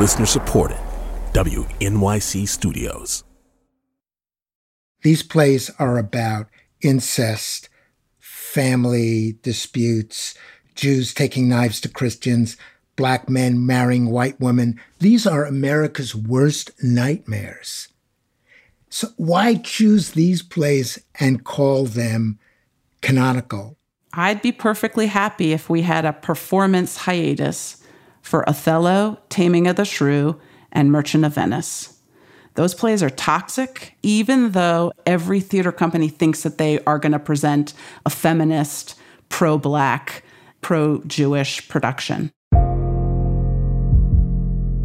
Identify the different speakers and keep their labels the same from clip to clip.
Speaker 1: Listener supported. WNYC Studios.
Speaker 2: These plays are about incest, family disputes, Jews taking knives to Christians, black men marrying white women. These are America's worst nightmares. So why choose these plays and call them canonical?
Speaker 3: I'd be perfectly happy if we had a performance hiatus for Othello, Taming of the Shrew, and Merchant of Venice. Those plays are toxic, even though every theater company thinks that they are going to present a feminist, pro black, pro Jewish production.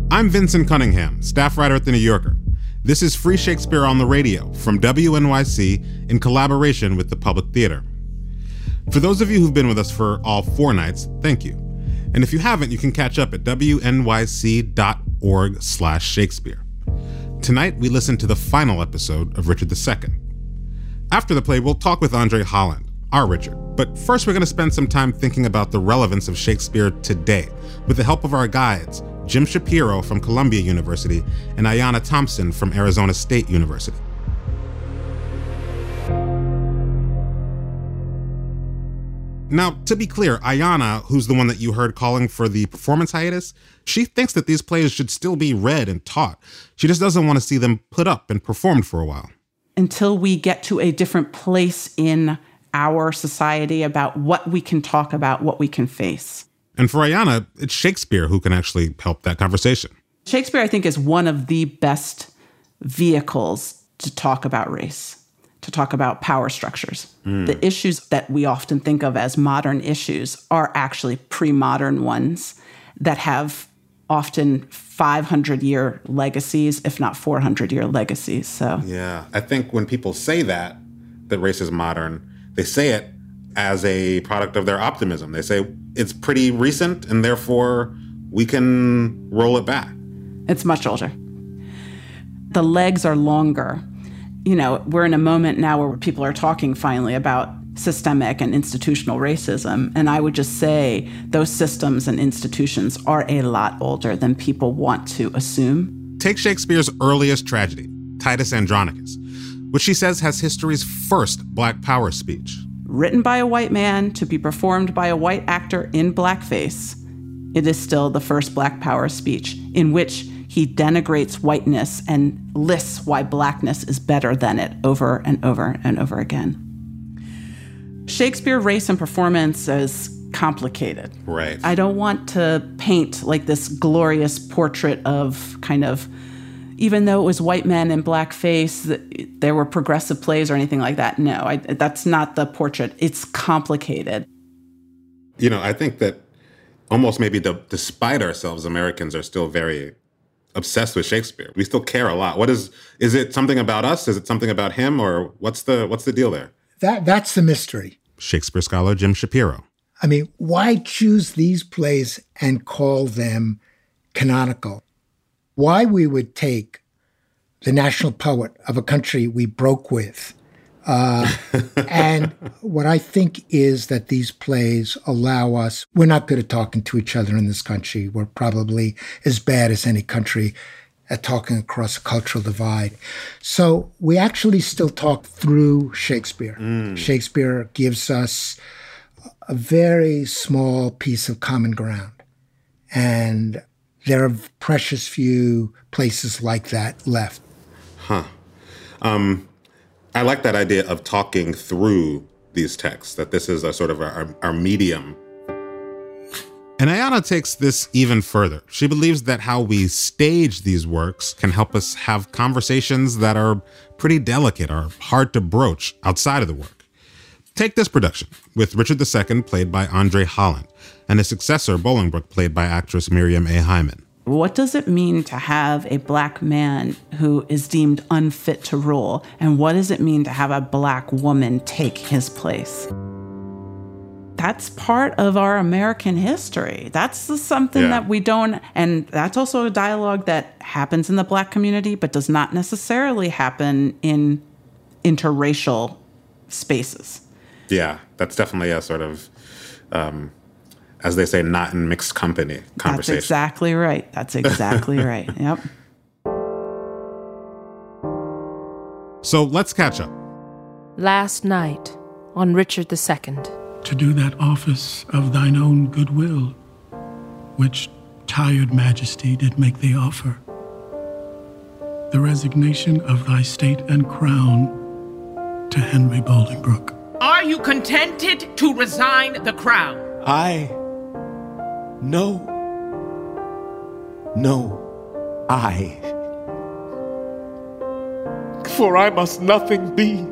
Speaker 4: I'm Vinson Cunningham, staff writer at The New Yorker. This is Free Shakespeare on the Radio from WNYC in collaboration with the Public Theater. For those of you who've been with us for all four nights, thank you. And if you haven't, you can catch up at wnyc.org slash Shakespeare. Tonight, we listen to the final episode of Richard II. After the play, we'll talk with Andre Holland, our Richard. But first, we're going to spend some time thinking about the relevance of Shakespeare today with the help of our guides, Jim Shapiro from Columbia University and Ayanna Thompson from Arizona State University. Now, to be clear, Ayanna, who's the one that you heard calling for the performance hiatus, she thinks that these plays should still be read and taught. She just doesn't want to see them put up and performed for a while.
Speaker 3: Until we get to a different place in our society about what we can talk about, what we can face.
Speaker 4: And for Ayanna, it's Shakespeare who can actually help that conversation.
Speaker 3: Shakespeare, I think, is one of the best vehicles to talk about race to talk about power structures. Mm. The issues that we often think of as modern issues are actually pre modern ones that have often 500 year legacies, if not 400 year legacies. So,
Speaker 4: yeah, I think when people say that, that race is modern, they say it as a product of their optimism. They say it's pretty recent and therefore we can roll it back.
Speaker 3: It's much older. The legs are longer you know, we're in a moment now where people are talking finally about systemic and institutional racism. And I would just say those systems and institutions are a lot older than people want to assume.
Speaker 4: Take Shakespeare's earliest tragedy, Titus Andronicus, which she says has history's first Black Power speech.
Speaker 3: Written by a white man to be performed by a white actor in blackface, it is still the first Black Power speech in which he denigrates whiteness and lists why blackness is better than it over and over and over again. Shakespeare, race, and performance is complicated.
Speaker 4: Right.
Speaker 3: I don't want to paint like this glorious portrait of kind of, even though it was white men in blackface, there were progressive plays or anything like that. No, I, that's not the portrait. It's complicated.
Speaker 4: You know, I think that almost maybe the, despite ourselves, Americans are still very obsessed with Shakespeare. We still care a lot. What is is it something about us? Is it something about him or what's the what's the deal there?
Speaker 2: That that's the mystery.
Speaker 4: Shakespeare scholar Jim Shapiro.
Speaker 2: I mean, why choose these plays and call them canonical? Why we would take the national poet of a country we broke with uh, and what I think is that these plays allow us, we're not good at talking to each other in this country. We're probably as bad as any country at talking across a cultural divide. So we actually still talk through Shakespeare. Mm. Shakespeare gives us a very small piece of common ground. And there are precious few places like that left.
Speaker 4: Huh. Um, I like that idea of talking through these texts, that this is a sort of our, our medium. And Ayanna takes this even further. She believes that how we stage these works can help us have conversations that are pretty delicate or hard to broach outside of the work. Take this production, with Richard II played by Andre Holland, and his successor, Bolingbroke, played by actress Miriam A. Hyman.
Speaker 3: What does it mean to have a black man who is deemed unfit to rule? And what does it mean to have a black woman take his place? That's part of our American history. That's something yeah. that we don't, and that's also a dialogue that happens in the black community, but does not necessarily happen in interracial spaces.
Speaker 4: Yeah, that's definitely a sort of um, as they say, not in mixed company conversation.
Speaker 3: That's exactly right. That's exactly right. Yep.
Speaker 4: So let's catch up.
Speaker 5: Last night on Richard II.
Speaker 6: To do that office of thine own goodwill, which tired majesty did make thee offer. The resignation of thy state and crown to Henry Bolingbroke.
Speaker 7: Are you contented to resign the crown?
Speaker 8: I. No. No. I. For I must nothing be.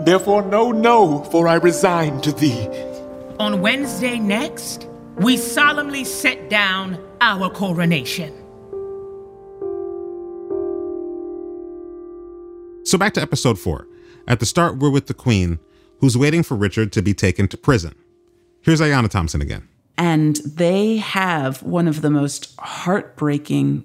Speaker 8: Therefore, no, no, for I resign to thee.
Speaker 7: On Wednesday next, we solemnly set down our coronation.
Speaker 4: So back to episode four. At the start, we're with the Queen, who's waiting for Richard to be taken to prison. Here's Ayanna Thompson again.
Speaker 3: And they have one of the most heartbreaking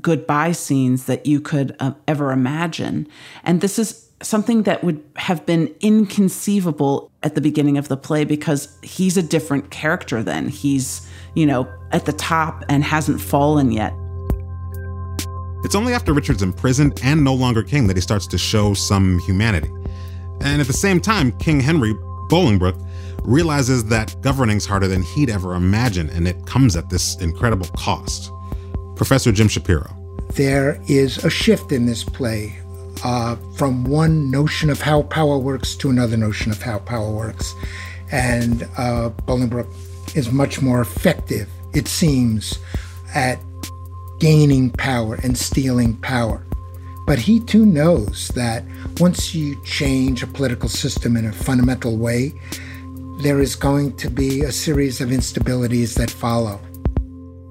Speaker 3: goodbye scenes that you could uh, ever imagine. And this is something that would have been inconceivable at the beginning of the play because he's a different character then. He's, you know, at the top and hasn't fallen yet.
Speaker 4: It's only after Richard's imprisoned and no longer king that he starts to show some humanity. And at the same time, King Henry Bolingbroke realizes that governing's harder than he'd ever imagined, and it comes at this incredible cost. Professor Jim Shapiro.
Speaker 2: There is a shift in this play uh, from one notion of how power works to another notion of how power works. And uh, Bolingbroke is much more effective, it seems, at gaining power and stealing power. But he too knows that once you change a political system in a fundamental way, there is going to be a series of instabilities that follow.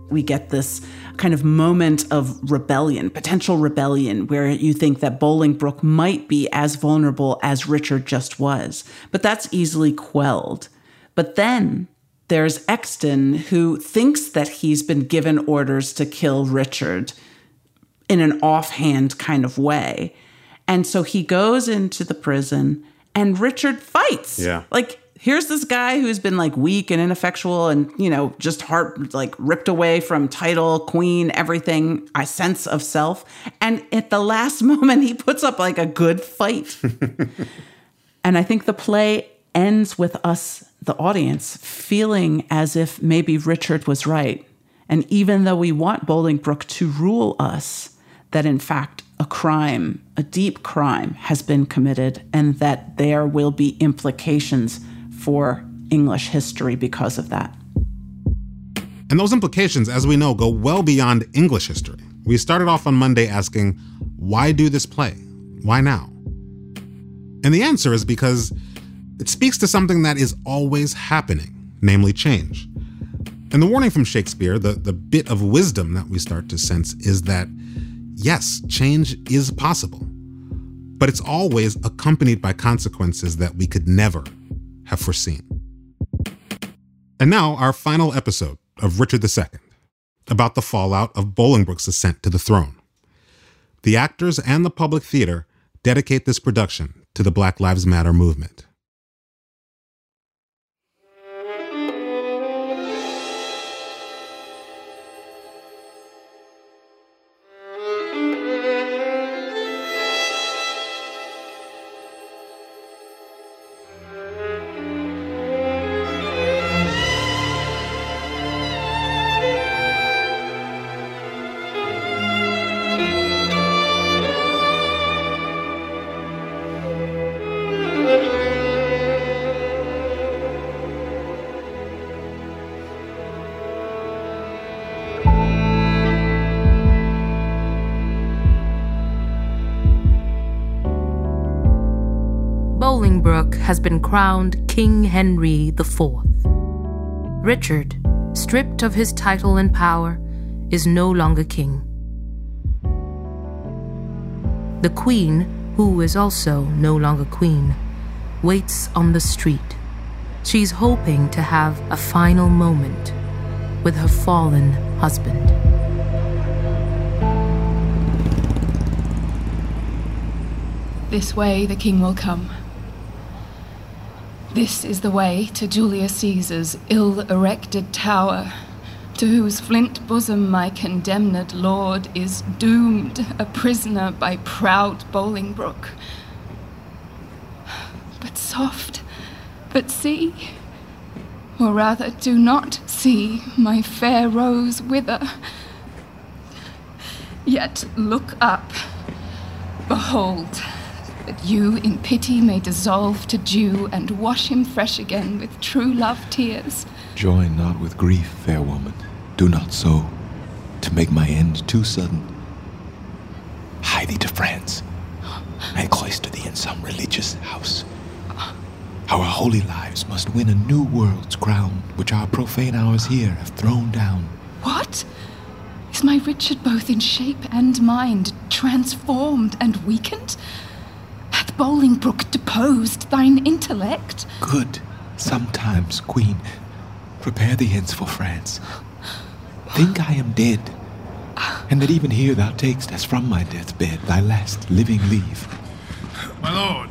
Speaker 3: We get this kind of moment of rebellion, potential rebellion, where you think that Bolingbroke might be as vulnerable as Richard just was. But that's easily quelled. But then there's Exton, who thinks that he's been given orders to kill Richard in an offhand kind of way. And so he goes into the prison and Richard fights.
Speaker 4: Yeah.
Speaker 3: Like here's this guy who's been like weak and ineffectual and you know just heart like ripped away from title queen everything a sense of self. And at the last moment he puts up like a good fight. And i think the play ends with us the audience feeling as if maybe richard was right. And even though we want bolingbroke to rule us that in fact a crime a deep crime has been committed and that there will be implications for English history because of that.
Speaker 4: And those implications, as we know, go well beyond English history. We started off on Monday asking, why do this play? Why now? And the answer is because it speaks to something that is always happening, namely change. And the warning from Shakespeare, the, the bit of wisdom that we start to sense, is that yes, change is possible, but it's always accompanied by consequences that we could never have foreseen. And now, our final episode of Richard II, about the fallout of Bolingbroke's ascent to the throne. The actors and the public theater dedicate this production to the Black Lives Matter movement.
Speaker 5: Has been crowned King Henry IV. Richard, stripped of his title and power, is no longer king. The Queen, who is also no longer queen, waits on the street. She's hoping to have a final moment with her fallen husband.
Speaker 9: This way the king will come. This is the way to Julius Caesar's ill erected tower, to whose flint bosom my condemned lord is doomed a prisoner by proud Bolingbroke. But soft, but see, or rather do not see my fair rose wither. Yet look up, behold, that you in pity may dissolve to dew and wash him fresh again with true love tears.
Speaker 10: Join not with grief, fair woman. Do not so, to make my end too sudden. Hie thee to France, and cloister thee in some religious house. Our holy lives must win a new world's crown, which our profane hours here have thrown down.
Speaker 9: What? Is my Richard both in shape and mind transformed and weakened? Hath Bolingbroke deposed thine intellect?
Speaker 10: Good, sometimes, Queen. Prepare thee hence for France. Think I am dead, and that even here thou takest as from my deathbed thy last living leave.
Speaker 11: My lord,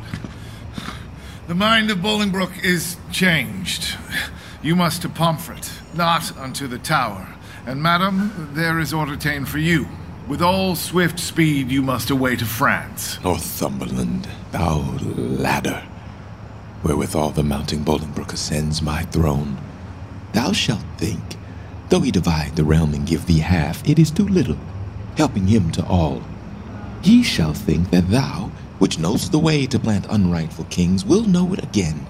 Speaker 11: the mind of Bolingbroke is changed. You must to Pomfret, not unto the tower. And, madam, there is order ta'en for you. With all swift speed you must away to France.
Speaker 10: Northumberland, thou ladder, wherewithal the mounting Bolingbroke ascends my throne. Thou shalt think, though he divide the realm and give thee half, it is too little, helping him to all. He shall think that thou, which knowest the way to plant unrightful kings, will know it again,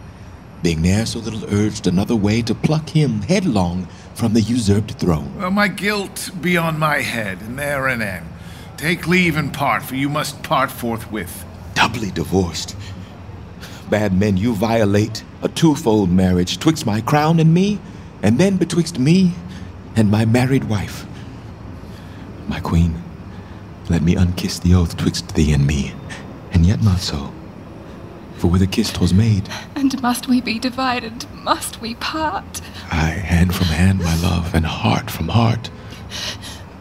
Speaker 10: being ne'er so little urged another way to pluck him headlong from the usurped throne.
Speaker 11: Well, my guilt be on my head, and there an end. Take leave and part, for you must part forthwith.
Speaker 10: Doubly divorced. Bad men, you violate a twofold marriage twixt my crown and me, and then betwixt me and my married wife. My queen, let me unkiss the oath twixt thee and me, and yet not so. For with a kiss 'twas made.
Speaker 9: And must we be divided? Must we part?
Speaker 10: Aye, hand from hand, my love, and heart from heart.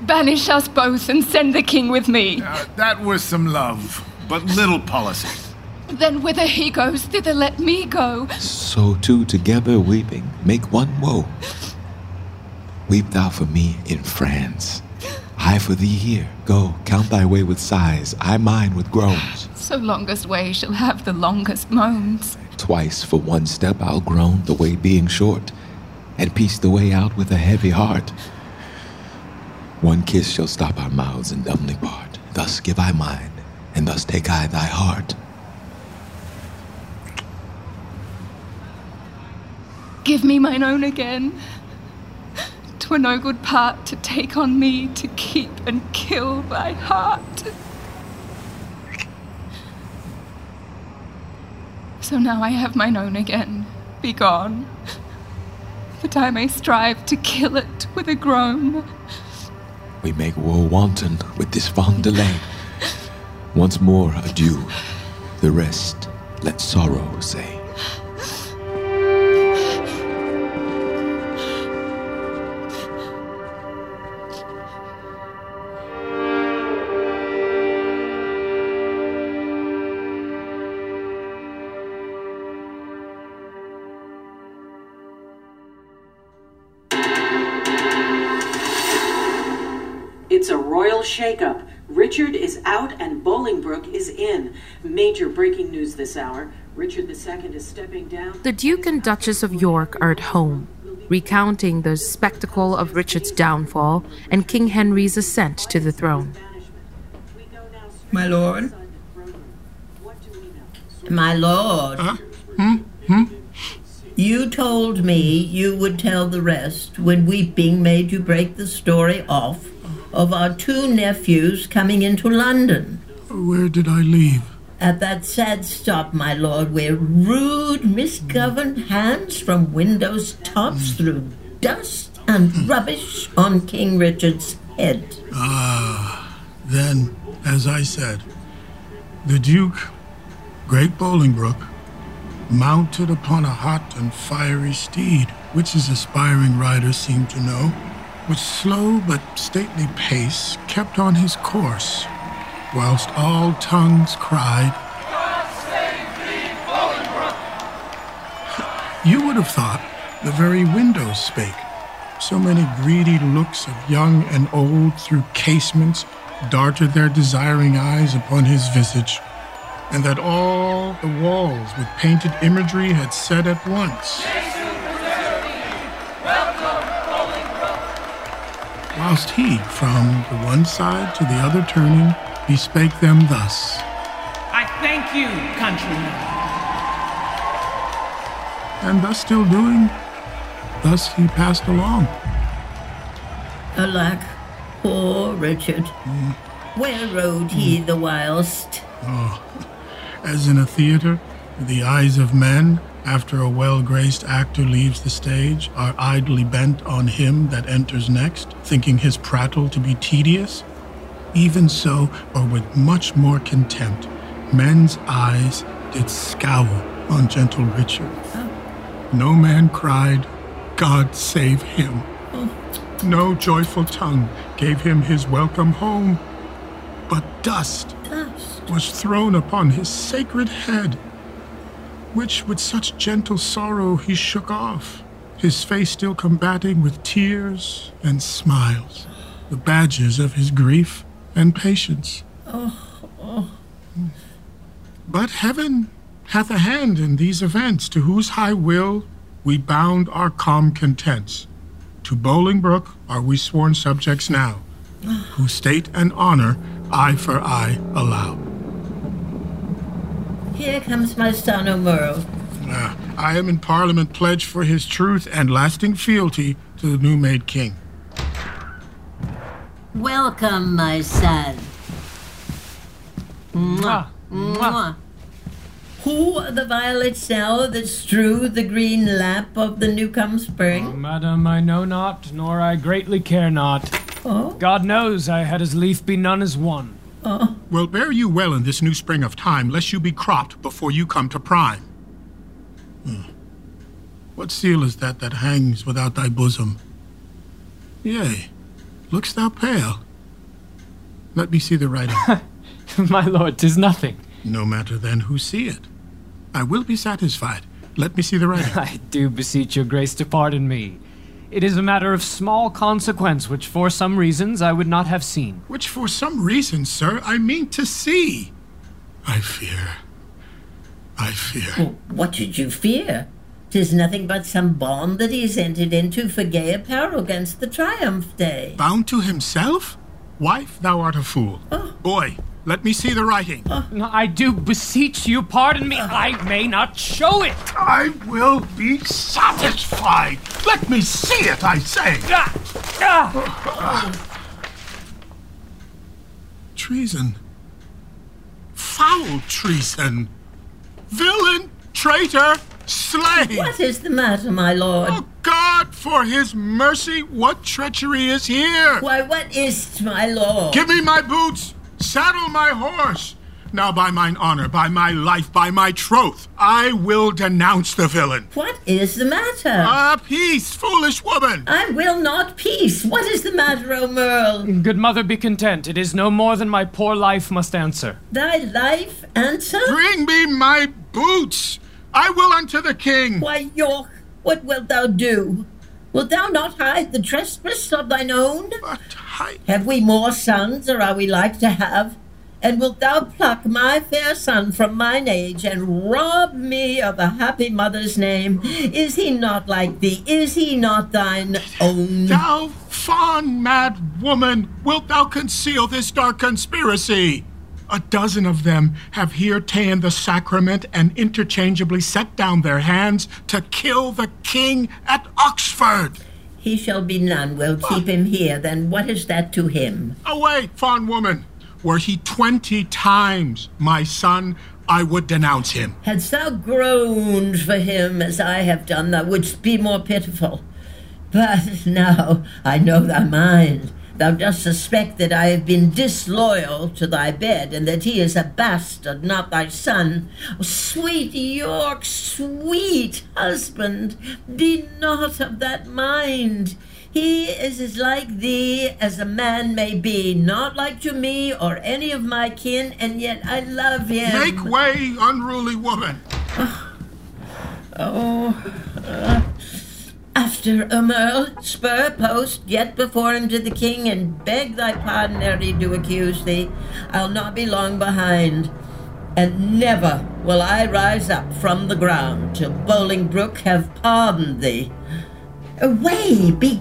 Speaker 9: Banish us both and send the king with me.
Speaker 11: Uh, that was some love, but little policy.
Speaker 9: Then whither he goes, thither let me go.
Speaker 10: So two together weeping make one woe. Weep thou for me in France. I for thee here. Go, count thy way with sighs, I mine with groans.
Speaker 9: So longest way shall have the longest moans.
Speaker 10: Twice for one step I'll groan, the way being short, and piece the way out with a heavy heart. One kiss shall stop our mouths and dumbly part. Thus give I mine, and thus take I thy heart.
Speaker 9: Give me mine own again. Twere no good part to take on me to keep and kill thy heart. So now I have mine own again. Be gone, that I may strive to kill it with a groan.
Speaker 10: We make war wanton with this fond delay. Once more, adieu. The rest let sorrow say.
Speaker 12: Shakeup. Richard is out and Bolingbroke is in. Major breaking news this hour. Richard II is stepping down.
Speaker 5: The Duke and Duchess of York are at home, recounting the spectacle of Richard's downfall and King Henry's ascent to the throne.
Speaker 13: My lord? My lord?
Speaker 6: Huh? Hmm? Hmm?
Speaker 13: You told me you would tell the rest when weeping made you break the story off of our two nephews coming into London.
Speaker 6: Where did I leave?
Speaker 13: At that sad stop, my lord, where rude, misgoverned hands from windows tops threw dust and rubbish on King Richard's head.
Speaker 6: Ah, then, as I said, the Duke, Great Bolingbroke, mounted upon a hot and fiery steed, which his aspiring rider seemed to know, with slow but stately pace kept on his course, whilst all tongues cried, God save thee, You would have thought the very windows spake. So many greedy looks of young and old through casements darted their desiring eyes upon his visage, and that all the walls with painted imagery had said at once. Whilst he, from the one side to the other turning, bespake them thus.
Speaker 7: I thank you, countrymen.
Speaker 6: And thus still doing, thus he passed along.
Speaker 13: Alack, poor Richard. Mm. Where rode he mm. the whilst?
Speaker 6: Oh, as in a theater, the eyes of men, after a well graced actor leaves the stage, are idly bent on him that enters next, thinking his prattle to be tedious. Even so, or with much more contempt, men's eyes did scowl on gentle Richard. Oh. No man cried, God save him. Oh. No joyful tongue gave him his welcome home, but dust was thrown upon his sacred head, which with such gentle sorrow he shook off, his face still combating with tears and smiles, the badges of his grief and patience. But heaven hath a hand in these events, to whose high will we bound our calm contents. To Bolingbroke are we sworn subjects now, whose state and honor eye for eye allow.
Speaker 13: Here comes my son Aumerle.
Speaker 6: Ah, I am in Parliament pledged for his truth and lasting fealty to the new made king.
Speaker 13: Welcome, my son. Mwah. Mwah. Who are the violets now that strew the green lap of the Newcomb spring?
Speaker 14: Oh, madam, I know not, nor I greatly care not.
Speaker 13: Oh?
Speaker 14: God knows I had as lief be none as one.
Speaker 13: Oh.
Speaker 6: Well, bear you well in this new spring of time, lest you be cropped before you come to prime. Hmm. What seal is that that hangs without thy bosom? Yea, look'st thou pale? Let me see the writing.
Speaker 14: My lord, tis nothing.
Speaker 6: No matter then who see it. I will be satisfied. Let me see the writing.
Speaker 14: I do beseech your grace to pardon me. It is a matter of small consequence, which for some reasons I would not have seen.
Speaker 6: Which for some reason, sir, I mean to see. I fear. I fear.
Speaker 13: Well, what did you fear? Tis nothing but some bond that he has entered into for gay apparel against the triumph day.
Speaker 6: Bound to himself? Wife, thou art a fool.
Speaker 13: Oh.
Speaker 6: Boy, let me see the writing.
Speaker 14: No, I do beseech you, pardon me. I may not show it.
Speaker 6: I will be satisfied. Let me see it, I say.
Speaker 14: Ah, ah.
Speaker 6: Treason. Foul treason. Villain, traitor, slave.
Speaker 13: What is the matter, my lord?
Speaker 6: Oh, God, for his mercy, what treachery is here?
Speaker 13: Why, what is't, my lord?
Speaker 6: Give me my boots. Saddle my horse. Now, by mine honor, by my life, by my troth, I will denounce the villain.
Speaker 13: What is the matter?
Speaker 6: Ah, peace, foolish woman.
Speaker 13: I will not peace. What is the matter, Aumerle?
Speaker 14: Good mother, be content. It is no more than my poor life must answer.
Speaker 13: Thy life answer?
Speaker 6: Bring me my boots. I will unto the king.
Speaker 13: Why, York, what wilt thou do? Wilt thou not hide the trespass of thine own?
Speaker 6: But hide.
Speaker 13: Have we more sons, or are we like to have? And wilt thou pluck my fair son from mine age and rob me of a happy mother's name? Is he not like thee? Is he not thine own?
Speaker 6: Thou fond mad woman, wilt thou conceal this dark conspiracy? A dozen of them have here ta'en the sacrament and interchangeably set down their hands to kill the king at Oxford.
Speaker 13: He shall be none. We'll keep him here. Then what is that to him?
Speaker 6: Away, fond woman. Were he twenty times my son, I would denounce him.
Speaker 13: Hadst thou groaned for him as I have done, thou wouldst be more pitiful. But now I know thy mind. Thou dost suspect that I have been disloyal to thy bed, and that he is a bastard, not thy son. Oh, sweet York, sweet husband, be not of that mind. He is as like thee as a man may be, not like to me or any of my kin, and yet I love him.
Speaker 6: Make way, unruly woman.
Speaker 13: Oh, uh, after Aumerle, spur post, yet before him to the king, and beg thy pardon ere he do accuse thee. I'll not be long behind, and never will I rise up from the ground till Bolingbroke have pardoned thee. Away, be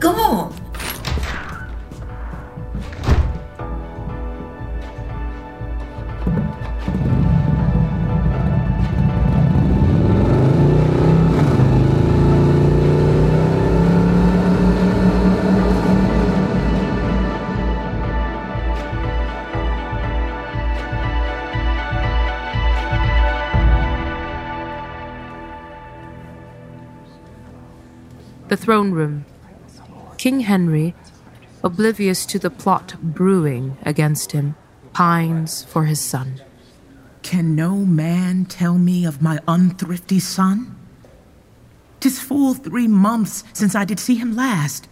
Speaker 5: The throne room. King Henry, oblivious to the plot brewing against him, pines for his son.
Speaker 7: Can no man tell me of my unthrifty son? Tis full three months since I did see him last.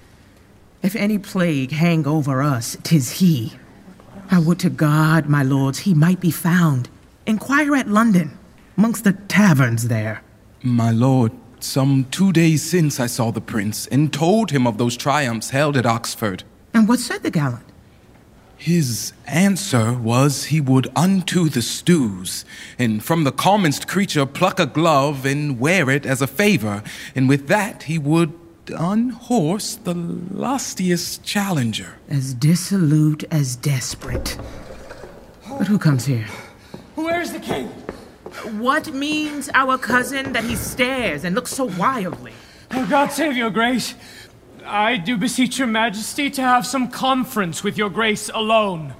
Speaker 7: If any plague hang over us, tis he. I would to God, my lords, he might be found. Inquire at London, amongst the taverns there.
Speaker 15: My lord, some two days since I saw the prince and told him of those triumphs held at Oxford.
Speaker 7: And what said the gallant?
Speaker 15: His answer was he would unto the stews, and from the commonest creature pluck a glove and wear it as a favor, and with that he would unhorse the lustiest challenger.
Speaker 7: As dissolute as desperate. But who comes here?
Speaker 14: Where's the king?
Speaker 7: What means our cousin that he stares and looks so wildly?
Speaker 14: Oh, God save your grace. I do beseech your majesty to have some conference with your grace alone.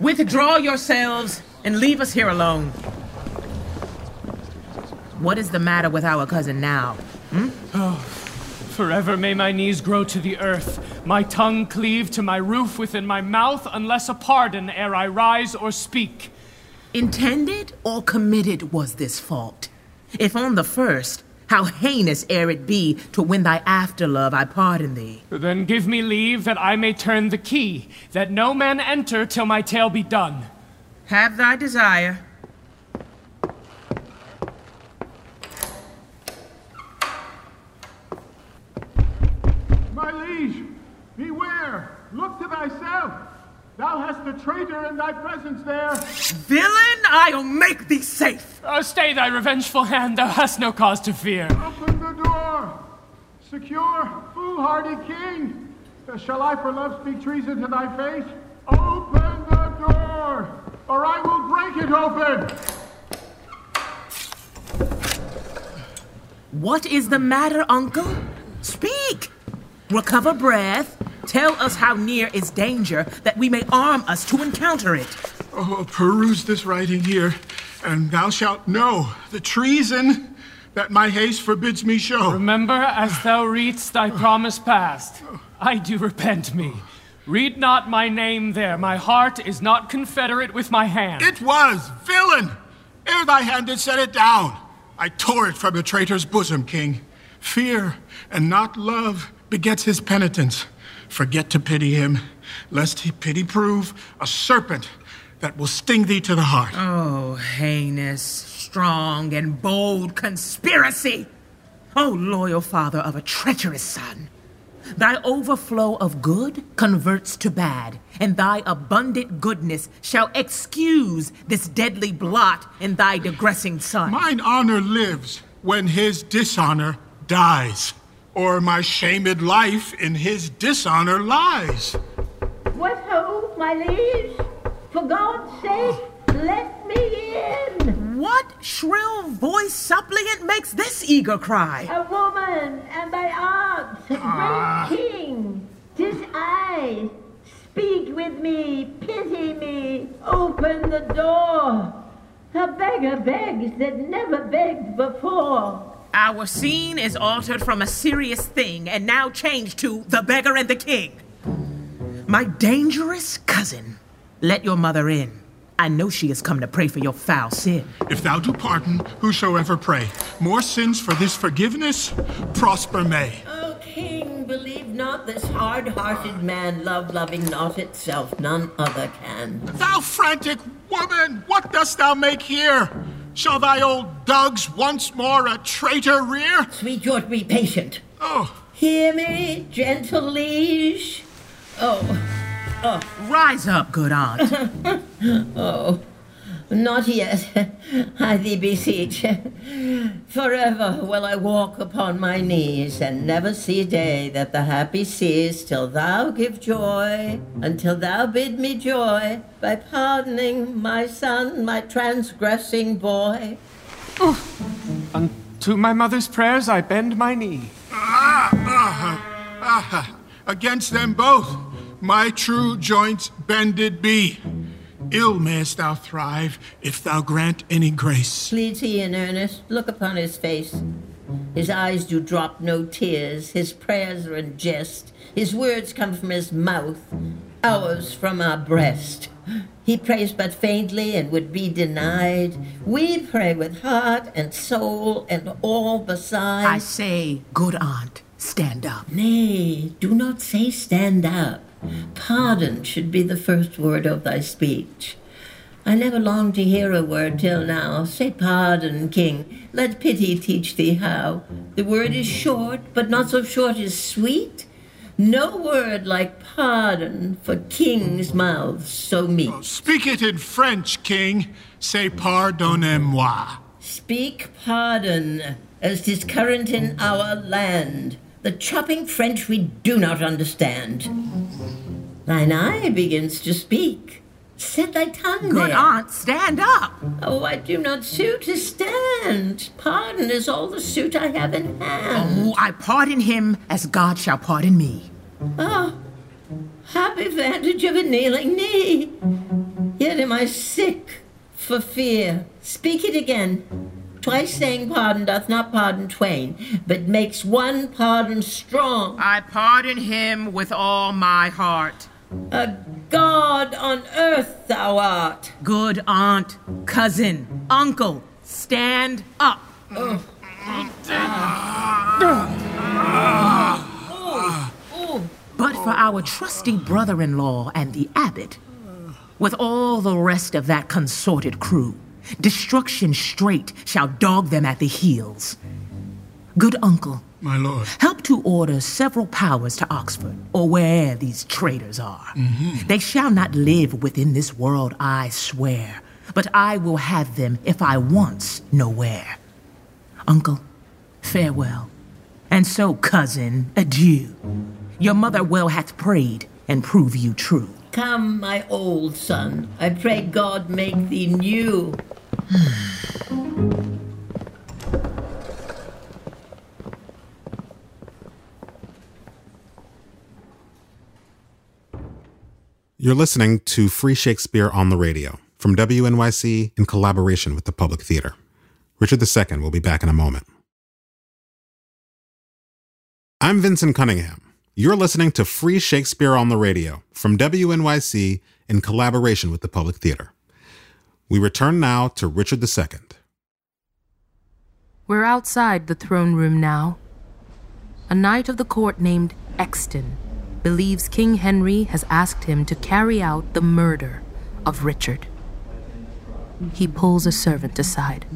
Speaker 7: Withdraw yourselves and leave us here alone. What is the matter with our cousin now? Hmm?
Speaker 14: Oh, forever may my knees grow to the earth, my tongue cleave to my roof within my mouth, unless a pardon ere I rise or speak.
Speaker 7: Intended or committed was this fault? If on the first, how heinous ere it be to win thy afterlove, I pardon thee.
Speaker 14: Then give me leave that I may turn the key, that no man enter till my tale be done.
Speaker 7: Have thy desire.
Speaker 6: My liege, beware! Look to thyself! Thou hast a traitor in thy presence there.
Speaker 7: Villain, I'll make thee safe.
Speaker 14: Oh, stay thy revengeful hand, thou hast no cause to fear.
Speaker 6: Open the door. Secure, foolhardy king. Uh, Shall I for love speak treason to thy face? Open the door, or I will break it open.
Speaker 7: What is the matter, uncle? Speak. Recover breath. Tell us how near is danger that we may arm us to encounter it.
Speaker 6: Oh, peruse this writing here, and thou shalt know the treason that my haste forbids me show.
Speaker 14: Remember, as thou readst thy promise past, I do repent me. Read not my name there. My heart is not confederate with my hand.
Speaker 6: It was, villain! Ere thy hand did set it down, I tore it from the traitor's bosom, king. Fear and not love begets his penitence. Forget to pity him, lest he pity prove a serpent that will sting thee to the heart.
Speaker 7: Oh, heinous, strong, and bold conspiracy! Oh, loyal father of a treacherous son! Thy overflow of good converts to bad, and thy abundant goodness shall excuse this deadly blot in thy digressing son.
Speaker 6: Mine honor lives when his dishonor dies, or my shamed life in his dishonor lies.
Speaker 16: What ho, my liege? For God's sake, let me in!
Speaker 7: What shrill voice suppliant makes this eager cry?
Speaker 16: A woman, and thy art,
Speaker 7: Ah.
Speaker 16: great king! Tis I! Speak with me, pity me, open the door! A beggar begs that never begged before.
Speaker 7: Our scene is altered from a serious thing and now changed to the beggar and the king. My dangerous cousin, let your mother in. I know she has come to pray for your foul sin.
Speaker 6: If thou do pardon whosoever pray, more sins for this forgiveness, prosper may.
Speaker 13: O king, believe not this hard-hearted man, love-loving not itself, none other can.
Speaker 6: Thou frantic woman, what dost thou make here?
Speaker 17: Shall thy old dogs once more a traitor rear?
Speaker 13: Sweet York, be patient.
Speaker 17: Oh.
Speaker 13: Hear me, gentle liege. Oh. Oh.
Speaker 7: Rise up, good aunt.
Speaker 13: oh. Not yet, I thee beseech. Forever will I walk upon my knees and never see day that the happy sees till thou give joy, until thou bid me joy by pardoning my son, my transgressing boy.
Speaker 14: Oh. Unto my mother's prayers I bend my knee.
Speaker 17: Ah, ah, ah, against them both, my true joints bended be. Ill mayst thou thrive if thou grant any grace.
Speaker 13: Pleads he in earnest? Look upon his face. His eyes do drop no tears, his prayers are in jest, his words come from his mouth, ours from our breast. He prays but faintly and would be denied. We pray with heart and soul and all beside.
Speaker 7: I say, good aunt, stand up.
Speaker 13: Nay, do not say stand up. Pardon should be the first word of thy speech. I never longed to hear a word till now. Say pardon, king. Let pity teach thee how. The word is short, but not so short as sweet. No word like pardon for kings' mouths so meet. Oh,
Speaker 17: speak it in French, king. Say pardonnez-moi.
Speaker 13: Speak pardon, as 'tis current in our land. The chopping French we do not understand. Thine eye begins to speak. Set thy tongue
Speaker 7: Good
Speaker 13: there.
Speaker 7: aunt, stand up.
Speaker 13: Oh, I do not suit to stand. Pardon is all the suit I have in hand.
Speaker 7: Oh, I pardon him as God shall pardon me.
Speaker 13: Ah, happy vantage of a kneeling knee. Yet am I sick for fear. Speak it again. Twice saying pardon doth not pardon twain, but makes one pardon strong.
Speaker 7: I pardon him with all my heart.
Speaker 13: A god on earth thou art.
Speaker 7: Good aunt, cousin, uncle, stand up.
Speaker 13: Oh.
Speaker 7: But for our trusty brother in law and the abbot, with all the rest of that consorted crew, destruction straight shall dog them at the heels. Good uncle,
Speaker 17: my lord,
Speaker 7: help to order several powers to Oxford, or where'er these traitors are.
Speaker 17: Mm-hmm.
Speaker 7: They shall not live within this world, I swear, but I will have them if I once know where. Uncle, farewell. And so, cousin, adieu. Your mother well hath prayed and prove you true.
Speaker 13: Come, my old son, I pray God make thee new.
Speaker 4: You're listening to Free Shakespeare on the Radio from WNYC in collaboration with the Public Theater. Richard II will be back in a moment. I'm Vinson Cunningham. You're listening to Free Shakespeare on the Radio from WNYC in collaboration with the Public Theater. We return now to Richard II.
Speaker 5: We're outside the throne room now. A knight of the court named Exton believes King Henry has asked him to carry out the murder of Richard. He pulls a servant aside.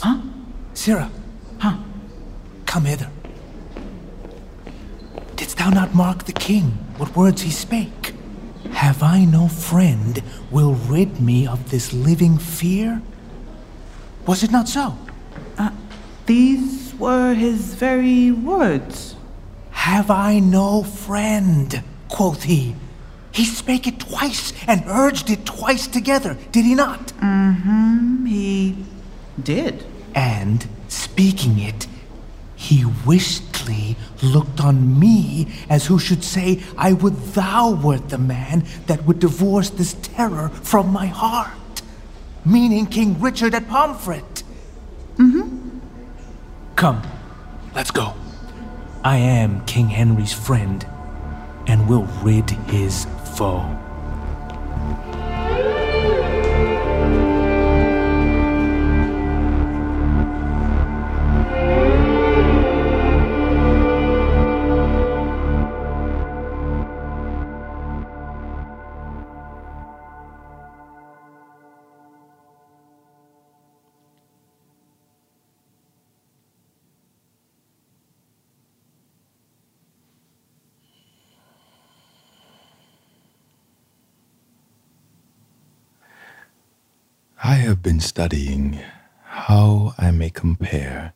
Speaker 18: Huh? Sirrah. Huh? Come hither. Didst thou not mark the king, what words he spake? Have I no friend will rid me of this living fear? Was it not so?
Speaker 19: Uh, these were his very words.
Speaker 18: Have I no friend? quoth he. He spake it twice and urged it twice together, did he not?
Speaker 19: Mm-hmm, he did.
Speaker 18: And, speaking it, he wistly looked on me as who should say, I would thou wert the man that would divorce this terror from my heart. Meaning King Richard at Pomfret.
Speaker 19: Mm-hmm.
Speaker 18: Come, let's go. I am King Henry's friend, and will rid his foe.
Speaker 10: I have been studying how I may compare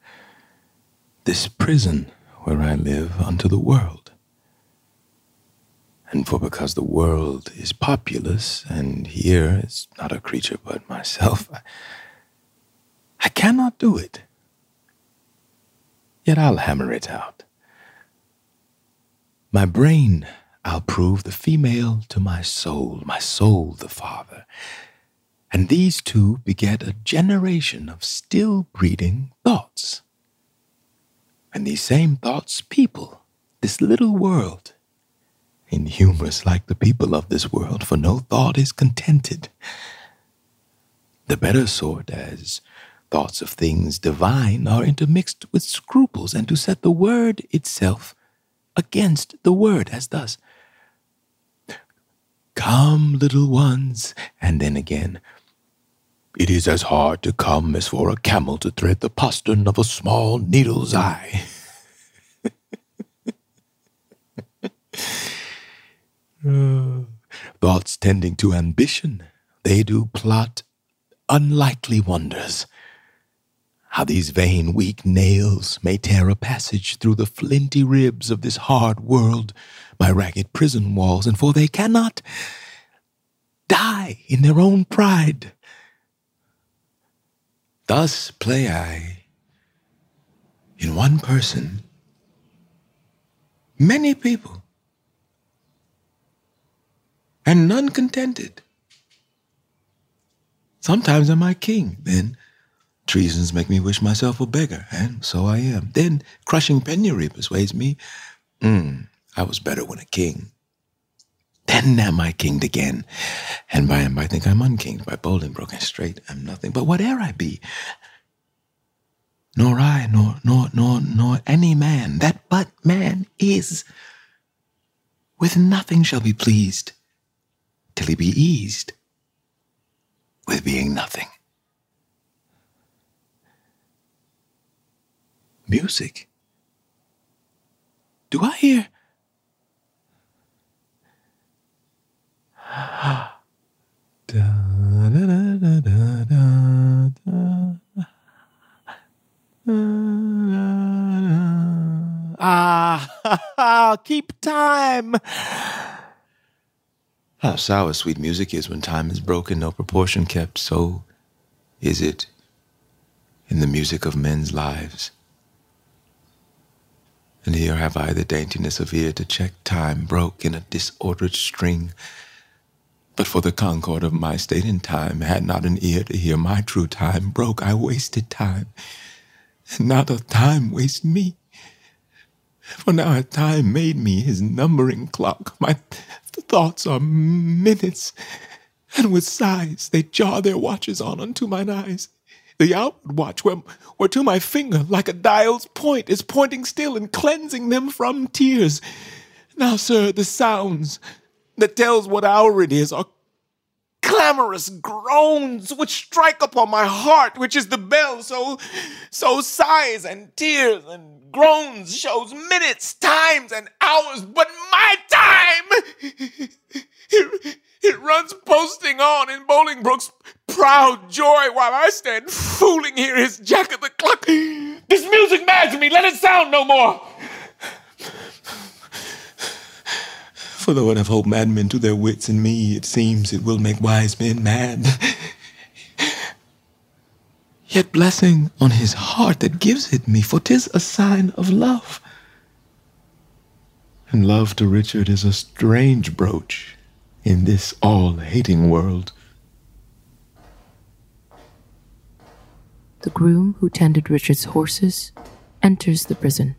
Speaker 10: this prison where I live unto the world. And for because the world is populous, and here is not a creature but myself, I, I cannot do it. Yet I'll hammer it out. My brain I'll prove the female to my soul, my soul the father. And these two beget a generation of still breeding thoughts. And these same thoughts people this little world, inhumorous like the people of this world, for no thought is contented. The better sort, as thoughts of things divine, are intermixed with scruples, and to set the word itself against the word, as thus Come, little ones, and then again, It is as hard to come as for a camel to thread the postern of a small needle's eye. Thoughts tending to ambition, they do plot unlikely wonders. How these vain, weak nails may tear a passage through the flinty ribs of this hard world, by ragged prison walls, and for they cannot die in their own pride. Thus play I in one person many people, and none contented. Sometimes am I king, then treasons make me wish myself a beggar, and so I am. Then crushing penury persuades me, mm, I was better when a king. Then am I kinged again, and by and by think I'm unkinged by Bolingbroke, and broken straight I'm nothing but whate'er I be. Nor I, nor nor nor nor any man that but man is, with nothing shall be pleased, till he be eased with being nothing. Music. Do I hear? How sour sweet music is when time is broken, no proportion kept, so is it in the music of men's lives. And here have I the daintiness of ear to check time broke in a disordered string. But for the concord of my state in time, had not an ear to hear my true time broke, I wasted time, and not a time waste me. For now hath time made me his numbering clock. My thoughts are minutes, and with sighs they jar their watches on unto mine eyes. The outward watch, where, where to my finger, like a dial's point, is pointing still and cleansing them from tears. Now, sir, the sounds that tells what hour it is are clamorous groans which strike upon my heart, which is the bell. So, so sighs and tears and groans shows minutes, times, and hours, but my time it, it runs posting on in Bolingbroke's proud joy while I stand fooling here his jack of the clock. This music mads me, let it sound no more. For though it have helped madmen to their wits, in me it seems it will make wise men mad. Yet blessing on his heart that gives it me, for 'tis a sign of love. And love to Richard is a strange brooch in this all-hating world.
Speaker 5: The groom who tended Richard's horses enters the prison.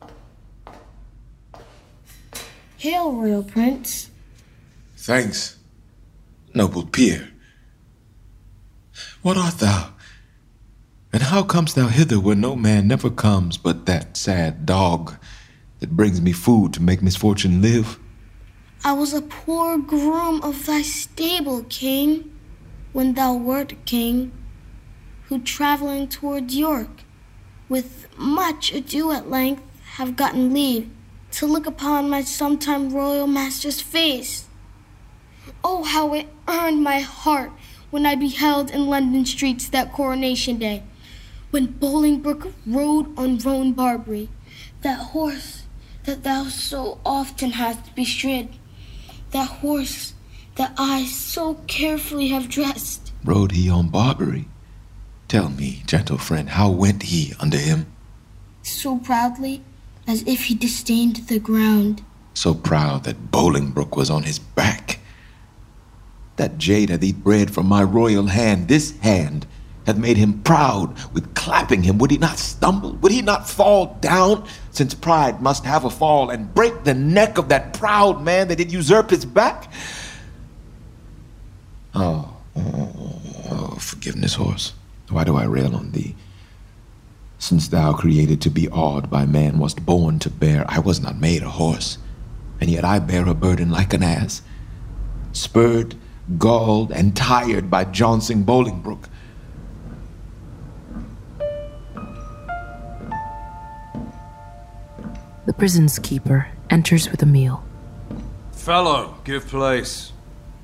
Speaker 20: Hail, Royal Prince.
Speaker 10: Thanks, noble peer. What art thou? And how comest thou hither where no man never comes but that sad dog that brings me food to make misfortune live?
Speaker 20: I was a poor groom of thy stable, King, when thou wert king, who travelling toward York, with much ado at length have gotten leave to look upon my sometime royal master's face. Oh, how it earned my heart when I beheld in London streets that coronation day, when Bolingbroke rode on Roan Barbary, that horse that thou so often hast bestrid, that horse that I so carefully have dressed.
Speaker 10: Rode he on Barbary? Tell me, gentle friend, how went he under him?
Speaker 20: So proudly, as if he disdained the ground.
Speaker 10: So proud that Bolingbroke was on his back. That jade hath eat bread from my royal hand. This hand hath made him proud with clapping him. Would he not stumble? Would he not fall down? Since pride must have a fall and break the neck of that proud man that did usurp his back? Oh, oh, oh, oh, forgiveness, horse. Why do I rail on thee? Since thou created to be awed by man wast born to bear, I was not made a horse, and yet I bear a burden like an ass, spurred, galled, and tired by jouncing Bolingbroke.
Speaker 5: The prison's keeper enters with a meal.
Speaker 21: Fellow, give place.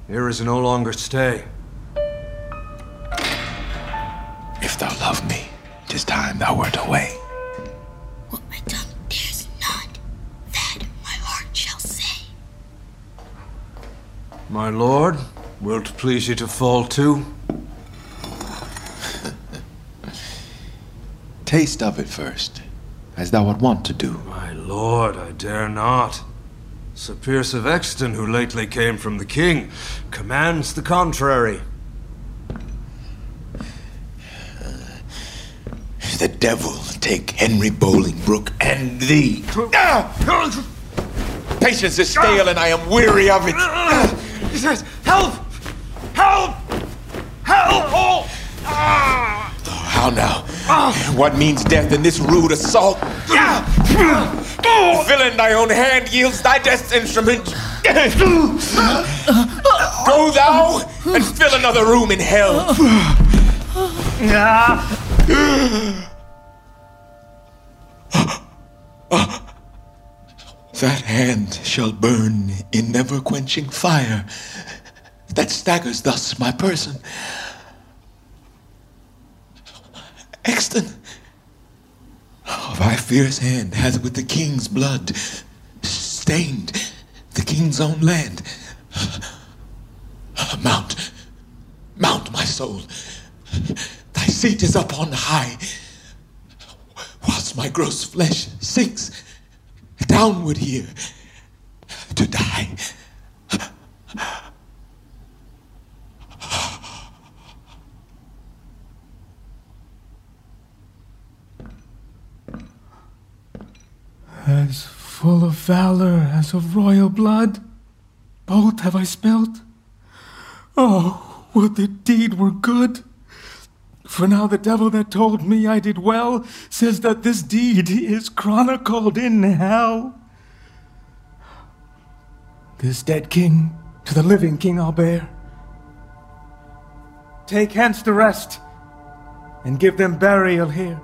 Speaker 21: Here is no longer stay.
Speaker 10: If thou love me, tis time thou wert away.
Speaker 20: What my tongue dares not, that my heart shall say.
Speaker 21: My lord, will't please you to fall to?
Speaker 10: Taste of it first, as thou art wont to do.
Speaker 21: My lord, I dare not. Sir Pierce of Exton, who lately came from the king, commands the contrary.
Speaker 10: The devil take Henry Bolingbroke and thee. Ah! Patience is stale, and I am weary of it.
Speaker 21: He says, Help! Help! Help! Oh!
Speaker 10: Oh, how now? What means death in this rude assault? Villain, thy own hand yields thy death's instrument. Go thou and fill another room in hell. That hand shall burn in never quenching fire that staggers thus my person. Exton, thy fierce hand has with the king's blood stained the king's own land. Mount, mount, my soul. Thy seat is up on high, whilst my gross flesh sinks downward here to die.
Speaker 6: As valor as of royal blood, both have I spilt. Oh, would the deed were good! For now the devil that told me I did well says that this deed is chronicled in hell. This dead king to the living king I'll bear. Take hence the rest, and give them burial here.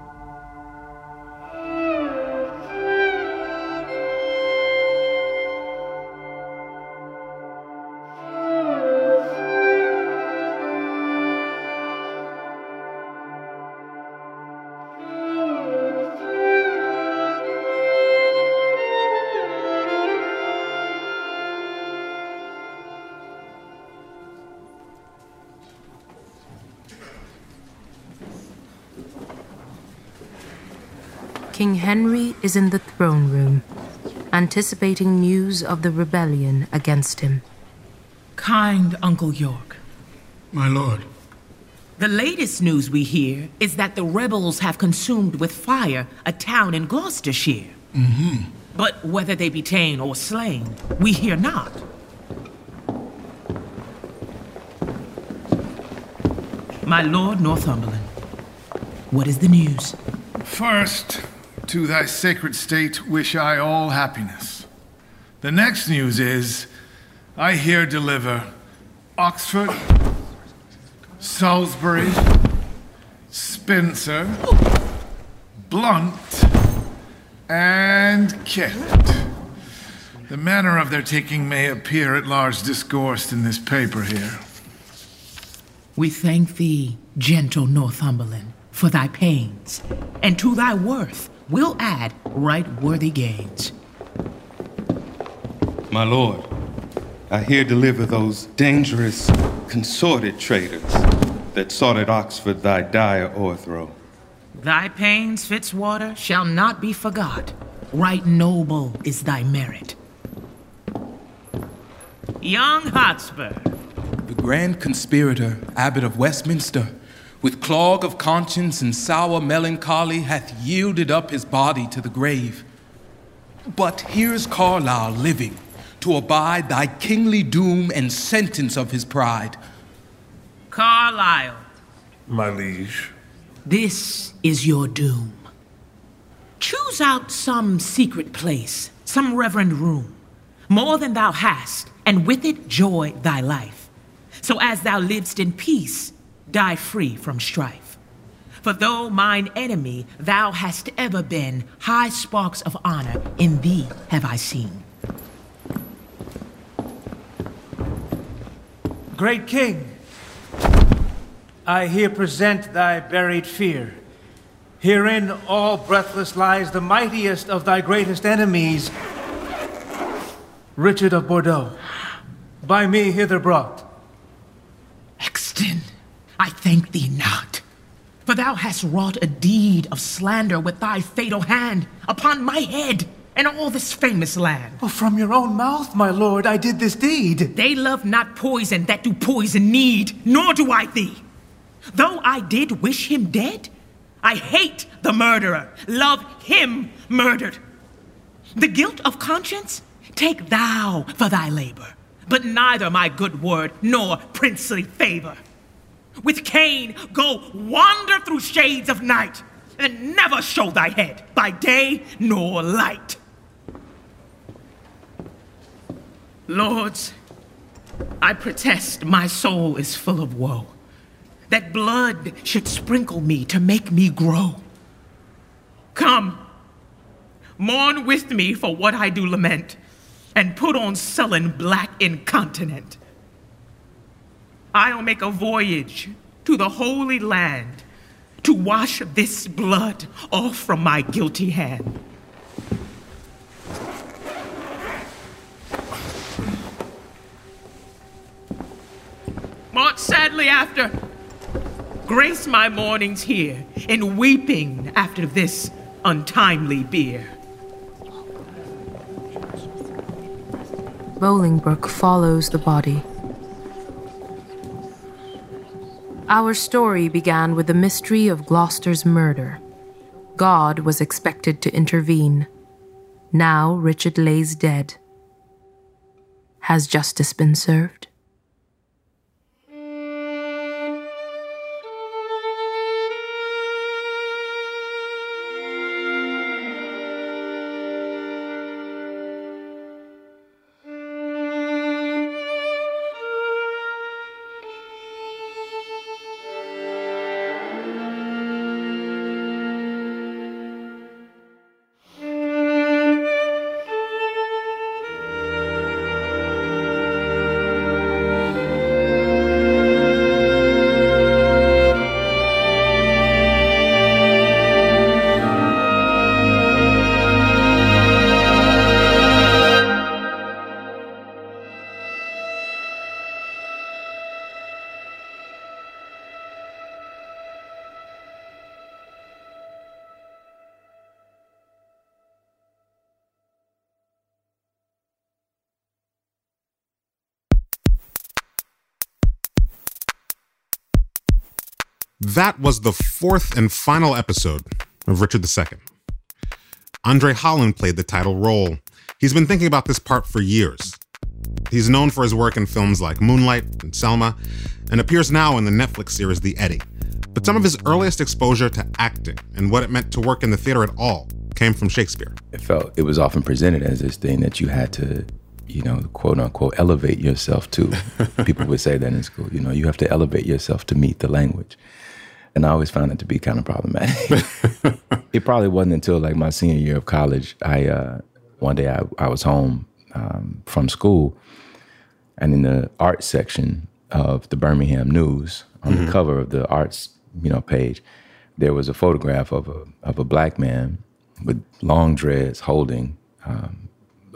Speaker 5: Henry is in the throne room, anticipating news of the rebellion against him.
Speaker 7: Kind Uncle York.
Speaker 17: My lord.
Speaker 7: The latest news we hear is that the rebels have consumed with fire a town in Gloucestershire.
Speaker 17: Mm-hmm.
Speaker 7: But whether they be ta'en or slain, we hear not. My lord Northumberland, what is the news?
Speaker 11: First, to thy sacred state wish I all happiness. The next news is I here deliver Oxford, Salisbury, Spencer, Blunt, and Kent. The manner of their taking may appear at large discoursed in this paper here.
Speaker 7: We thank thee, gentle Northumberland, for thy pains, and to thy worth we'll add right worthy gains.
Speaker 22: My lord, I here deliver those dangerous, consorted traitors that sought at Oxford thy dire o'erthrow.
Speaker 7: Thy pains, Fitzwater, shall not be forgot. Right noble is thy merit. Young Hotspur,
Speaker 10: The grand conspirator, Abbot of Westminster, with clog of conscience and sour melancholy, hath yielded up his body to the grave. But here's Carlisle living, to abide thy kingly doom and sentence of his pride.
Speaker 7: Carlisle,
Speaker 22: My liege.
Speaker 7: this is your doom. Choose out some secret place, some reverend room, more than thou hast, and with it joy thy life. So as thou livest in peace, die free from strife. For though mine enemy thou hast ever been, high sparks of honor in thee have I seen.
Speaker 23: Great King, I here present thy buried fear. Herein all breathless lies the mightiest of thy greatest enemies, Richard of Bordeaux, by me hither brought.
Speaker 7: I thank thee not. For thou hast wrought a deed of slander with thy fatal hand upon my head and all this famous land.
Speaker 23: Oh, from your own mouth, my lord, I did this deed.
Speaker 7: They love not poison that do poison need, nor do I thee. Though I did wish him dead, I hate the murderer, love him murdered. The guilt of conscience, take thou for thy labor, but neither my good word nor princely favor. With Cain, go wander through shades of night, and never show thy head by day nor light. Lords, I protest my soul is full of woe, that blood should sprinkle me to make me grow. Come, mourn with me for what I do lament, and put on sullen black incontinent. I'll make a voyage to the Holy Land to wash this blood off from my guilty hand. March sadly after, grace my mornings here in weeping after this untimely bier.
Speaker 5: Bolingbroke follows the body. Our story began with the mystery of Gloucester's murder. God was expected to intervene. Now Richard lays dead. Has justice been served?
Speaker 4: That was the fourth and final episode of Richard II. Andre Holland played the title role. He's been thinking about this part for years. He's known for his work in films like Moonlight and Selma, and appears now in the Netflix series The Eddie. But some of his earliest exposure to acting and what it meant to work in the theater at all came from Shakespeare.
Speaker 10: It felt it was often presented as this thing that you had to, you know, quote unquote, elevate yourself to. People would say that in school. You know, you have to elevate yourself to meet the language. And I always found it to be kind of problematic. it probably wasn't until like my senior year of college. I uh, one day I, I was home um, from school, and in the art section of the Birmingham News, on
Speaker 4: Mhm.
Speaker 10: the cover of the arts, you know, page, there was a photograph of a of a black man with long dreads holding um,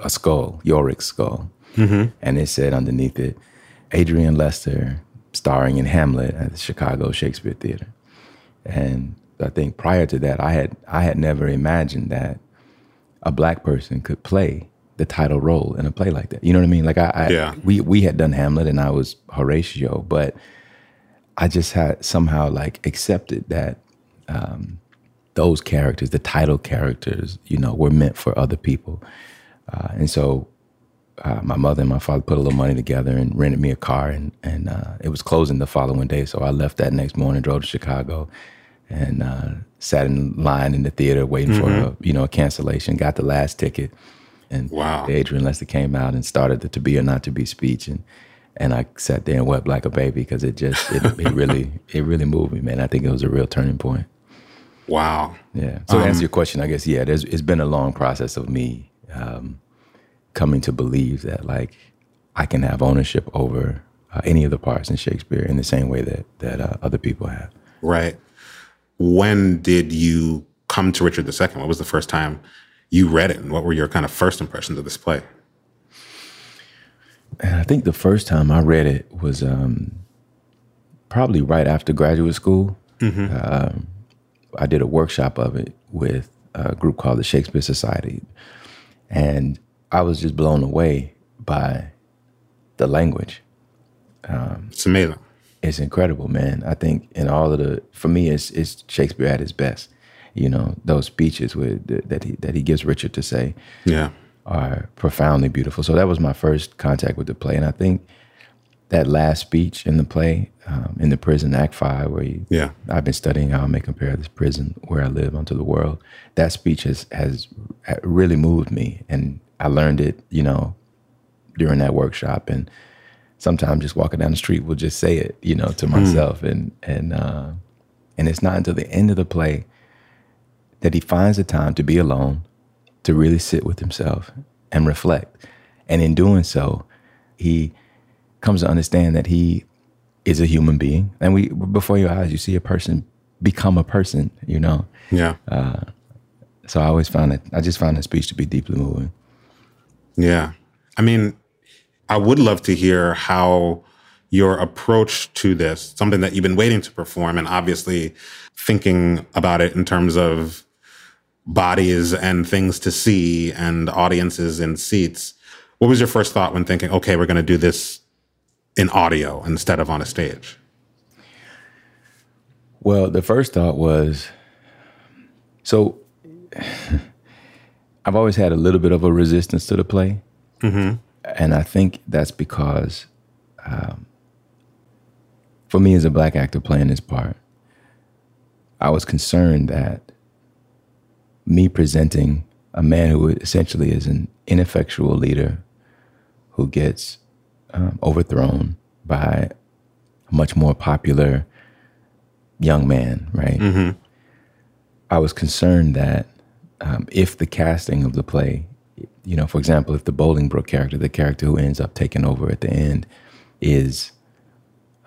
Speaker 10: a skull, Yorick's skull,
Speaker 4: Mhm.
Speaker 10: and it said underneath it, Adrian Lester starring in Hamlet at the Chicago Shakespeare Theater. And I think prior to that, I had I had never imagined that a black person could play the title role in a play like that. You know what I mean? Like I, I
Speaker 4: Yeah.
Speaker 10: we we had done Hamlet and I was Horatio, but I just had somehow like accepted that um, those characters, the title characters, you know, were meant for other people. Uh, and so uh, my mother and my father put a little money together and rented me a car, and and uh, it was closing the following day. So I left that next morning, drove to Chicago, and uh, sat in line in the theater waiting for
Speaker 4: Mhm.
Speaker 10: a, you know a cancellation. Got the last ticket, and
Speaker 4: wow.
Speaker 10: Adrian Lester came out and started the "To Be or Not to Be" speech, and and I sat there and wept like a baby because it just it, it really it really moved me, man. I think it was a real turning point.
Speaker 4: Wow.
Speaker 10: Yeah. So to
Speaker 4: Um,
Speaker 10: answer your question, I guess yeah, there's it's been a long process of me um, coming to believe that like I can have ownership over uh, any of the parts in Shakespeare in the same way that that uh, other people have.
Speaker 4: Right. When did you come to Richard II? What was the first time you read it? And what were your kind of first impressions of this play?
Speaker 10: And I think the first time I read it was um, probably right after graduate school. Um, I did a workshop of it with a group called the Shakespeare Society. And I was just blown away by the language. Um,
Speaker 4: it's amazing.
Speaker 10: It's incredible, man. I think in all of the, for me, it's, it's Shakespeare at his best. You know, those speeches with, that he that he gives Richard to say,
Speaker 4: Yeah.
Speaker 10: are profoundly beautiful. So that was my first contact with the play, and I think that last speech in the play, um, in the prison, Act Five, where you,
Speaker 4: Yeah.
Speaker 10: I've been studying how I may compare this prison where I live unto the world. That speech has has really moved me, and I learned it, you know, during that workshop, and sometimes just walking down the street will just say it, you know, to
Speaker 4: Hmm.
Speaker 10: myself, and and uh, and it's not until the end of the play that he finds the time to be alone, to really sit with himself and reflect, and in doing so, he comes to understand that he is a human being, and we before your eyes, you see a person become a person, you know.
Speaker 4: Yeah.
Speaker 10: Uh, so I always found it. I just found that speech to be deeply moving.
Speaker 4: Yeah. I mean, I would love to hear how your approach to this, something that you've been waiting to perform, and obviously thinking about it in terms of bodies and things to see and audiences in seats. What was your first thought when thinking, okay, we're going to do this in audio instead of on a stage?
Speaker 10: Well, the first thought was so I've always had a little bit of a resistance to the play.
Speaker 4: Mm-hmm.
Speaker 10: And I think that's because um, for me as a black actor playing this part, I was concerned that me presenting a man who essentially is an ineffectual leader who gets um, overthrown by a much more popular young man, right?
Speaker 4: Mm-hmm.
Speaker 10: I was concerned that um, if the casting of the play, you know, for example, if the Bolingbroke character, the character who ends up taking over at the end, is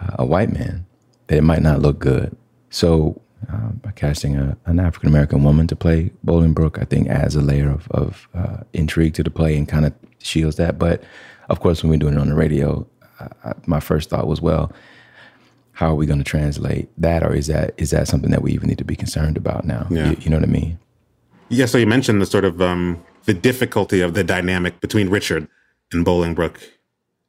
Speaker 10: uh, a white man, that it might not look good. So uh, by casting a, an African American woman to play Bolingbroke, I think adds a layer of, of uh, intrigue to the play and kind of shields that. But of course, when we're doing it on the radio, I, I, my first thought was, well, how are we going to translate that, or is that is that something that we even need to be concerned about now?
Speaker 4: Yeah.
Speaker 10: You, you know what I mean?
Speaker 4: Yeah, so you mentioned the sort of um, the difficulty of the dynamic between Richard and Bolingbroke,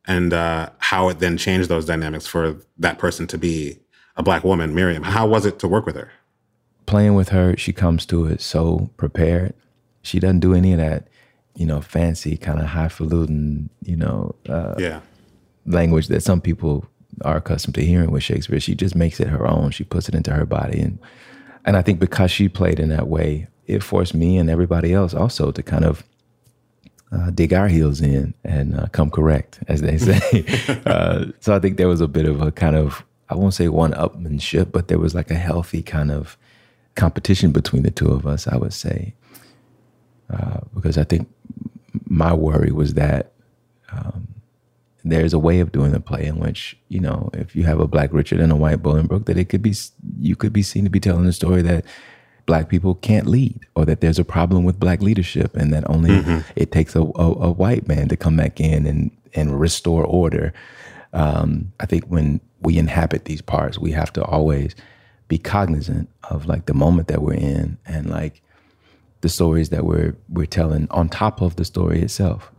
Speaker 4: and uh, how it then changed those dynamics for that person to be a black woman, Miriam. How was it to work with her?
Speaker 10: Playing with her, she comes to it so prepared. She doesn't do any of that, you know, fancy kind of highfalutin, you know, uh,
Speaker 4: Yeah.
Speaker 10: language that some people are accustomed to hearing with Shakespeare. She just makes it her own. She puts it into her body, and and I think because she played in that way, it forced me and everybody else also to kind of uh, dig our heels in and uh, come correct, as they say. uh, so I think there was a bit of a kind of I won't say one upmanship, but there was like a healthy kind of competition between the two of us. I would say uh, because I think my worry was that um, there's a way of doing the play in which you know if you have a black Richard and a white Bolingbroke, that it could be you could be seen to be telling a story that black people can't lead or that there's a problem with black leadership and that only
Speaker 4: Mm-hmm.
Speaker 10: it takes a, a, a white man to come back in and and restore order. Um, I think when we inhabit these parts, we have to always be cognizant of like the moment that we're in and like the stories that we're we're telling on top of the story itself.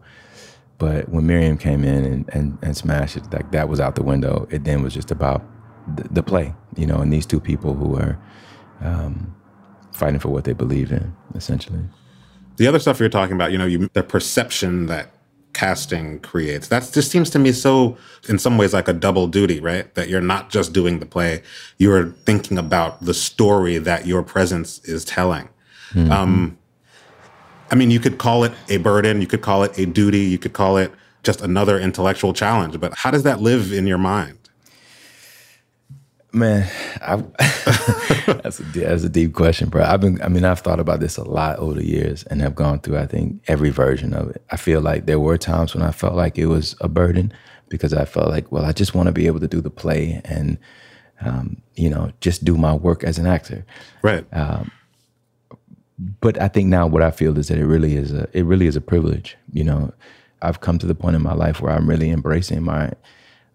Speaker 10: But when Miriam came in and, and, and smashed it, like that was out the window. It then was just about the, the play, you know, and these two people who are um, fighting for what they believe in, essentially.
Speaker 4: The other stuff you're talking about, you know, you, the perception that casting creates, that just seems to me so, in some ways, like a double duty, right? That you're not just doing the play, you're thinking about the story that your presence is telling.
Speaker 10: Mm-hmm.
Speaker 4: Um, I mean, you could call it a burden, you could call it a duty, you could call it just another intellectual challenge, but how does that live in your mind?
Speaker 10: Man, I, that's a that's a deep question, bro. I've been, I mean, I've thought about this a lot over the years, and have gone through, I think, every version of it. I feel like there were times when I felt like it was a burden because I felt like, well, I just want to be able to do the play and, um, you know, just do my work as an actor.
Speaker 4: Right.
Speaker 10: Um, but I think now what I feel is that it really is a it really is a privilege. You know, I've come to the point in my life where I'm really embracing my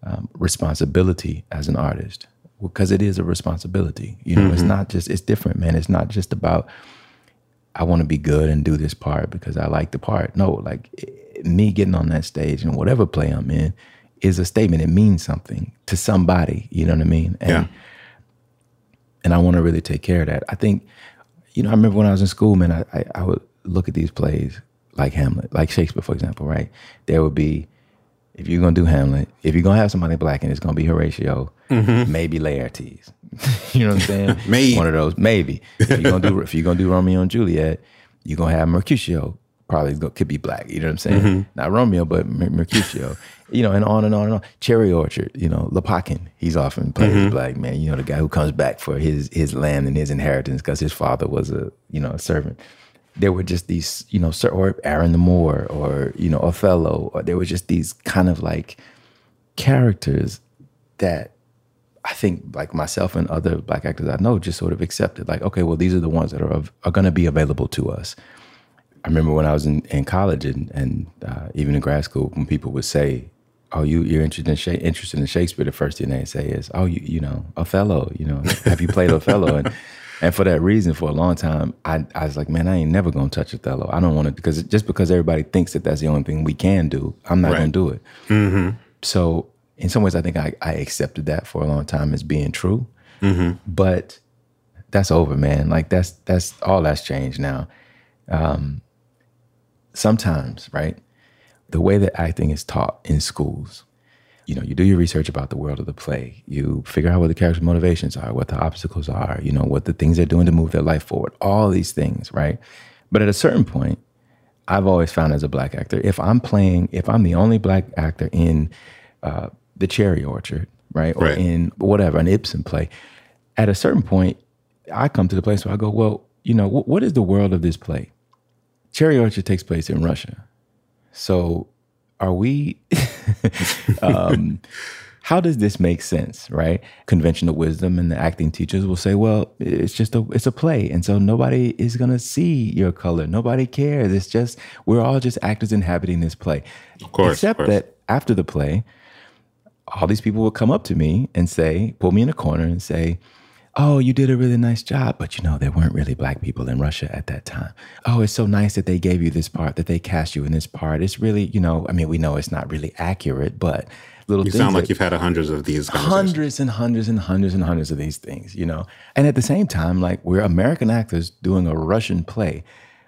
Speaker 10: um, responsibility as an artist because it is a responsibility. You know, it's
Speaker 4: Mhm.
Speaker 10: not just it's different, man. It's not just about I want to be good and do this part because I like the part. No, like eh, me getting on that stage and whatever play I'm in is a statement. It means something to somebody. You know what I mean? And
Speaker 4: Yeah.
Speaker 10: and I want to really take care of that. I think, you know, I remember when I was in school, man, I, I, I would look at these plays like Hamlet, like Shakespeare, for example, right? There would be, if you're gonna do Hamlet, if you're gonna have somebody black and it's gonna be Horatio,
Speaker 4: Mhm.
Speaker 10: maybe Laertes. you know what I'm saying?
Speaker 4: Maybe.
Speaker 10: one of those, maybe. If you're gonna do if you're gonna do Romeo and Juliet, you're gonna have Mercutio. Probably could be black. You know what I'm saying?
Speaker 4: Mhm.
Speaker 10: Not Romeo, but Mercutio. you know, and on and on and on. Cherry Orchard. You know, Lopakhin. He's often played as
Speaker 4: Mhm.
Speaker 10: black man. You know, the guy who comes back for his his land and his inheritance because his father was a you know a servant. There were just these, you know, Sir or Aaron the Moor or you know Othello, or there were just these kind of like characters that I think like myself and other black actors I know just sort of accepted like, okay, well, these are the ones that are are going to be available to us. I remember when I was in, in college and, and uh, even in grad school, when people would say, "Oh, you you're interested in Sha- interested in Shakespeare," the first thing they say is, "Oh, you you know Othello, you know, have you played Othello?" And and for that reason, for a long time, I I was like, "Man, I ain't never gonna touch Othello. I don't want to because just because everybody thinks that that's the only thing we can do, I'm not
Speaker 4: Right.
Speaker 10: gonna do it."
Speaker 4: Mm-hmm.
Speaker 10: So in some ways, I think I, I accepted that for a long time as being true.
Speaker 4: Mm-hmm.
Speaker 10: But that's over, man. Like that's that's all that's changed now. Um, sometimes, right? The way that acting is taught in schools, you know, you do your research about the world of the play. You figure out what the character's motivations are, what the obstacles are, you know, what the things they're doing to move their life forward, all these things, right? But at a certain point, I've always found as a black actor, if I'm playing, if I'm the only black actor in uh, the Cherry Orchard, right, or
Speaker 4: Right.
Speaker 10: in whatever an Ibsen play, at a certain point, I come to the place where I go, well, you know, wh- what is the world of this play? Cherry Orchard takes place in Russia, so are we? um, how does this make sense, right? Conventional wisdom and the acting teachers will say, well, it's just a it's a play, and so nobody is gonna see your color. Nobody cares. It's just we're all just actors inhabiting this play.
Speaker 4: Of course,
Speaker 10: Except
Speaker 4: of course.
Speaker 10: that after the play, all these people will come up to me and say, pull me in a corner and say, Oh, you did a really nice job, but you know, there weren't really black people in Russia at that time. Oh, it's so nice that they gave you this part, that they cast you in this part. It's really, you know, I mean, we know it's not really accurate, but little
Speaker 4: You sound like
Speaker 10: that-
Speaker 4: you've had hundreds of these
Speaker 10: hundreds and hundreds and hundreds and hundreds of these things, you know. And at the same time, like we're American actors doing a Russian play,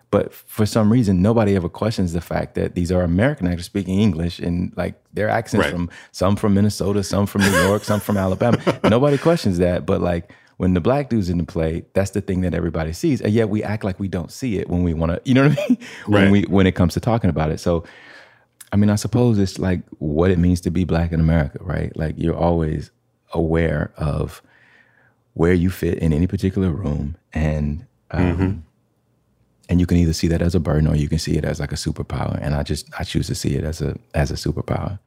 Speaker 10: but for some reason, nobody ever questions the fact that these are American actors speaking English and like their accents
Speaker 4: Right.
Speaker 10: from some from Minnesota, some from New York, some from Alabama. Nobody questions that, but like. When the black dude's in the play, that's the thing that everybody sees, and yet we act like we don't see it when we want to. You know what I mean? When
Speaker 4: Right.
Speaker 10: we when it comes to talking about it. So, I mean, I suppose it's like what it means to be black in America, right? Like you're always aware of where you fit in any particular room, and um,
Speaker 4: Mhm.
Speaker 10: and you can either see that as a burden or you can see it as like a superpower. And I just I choose to see it as a as a superpower.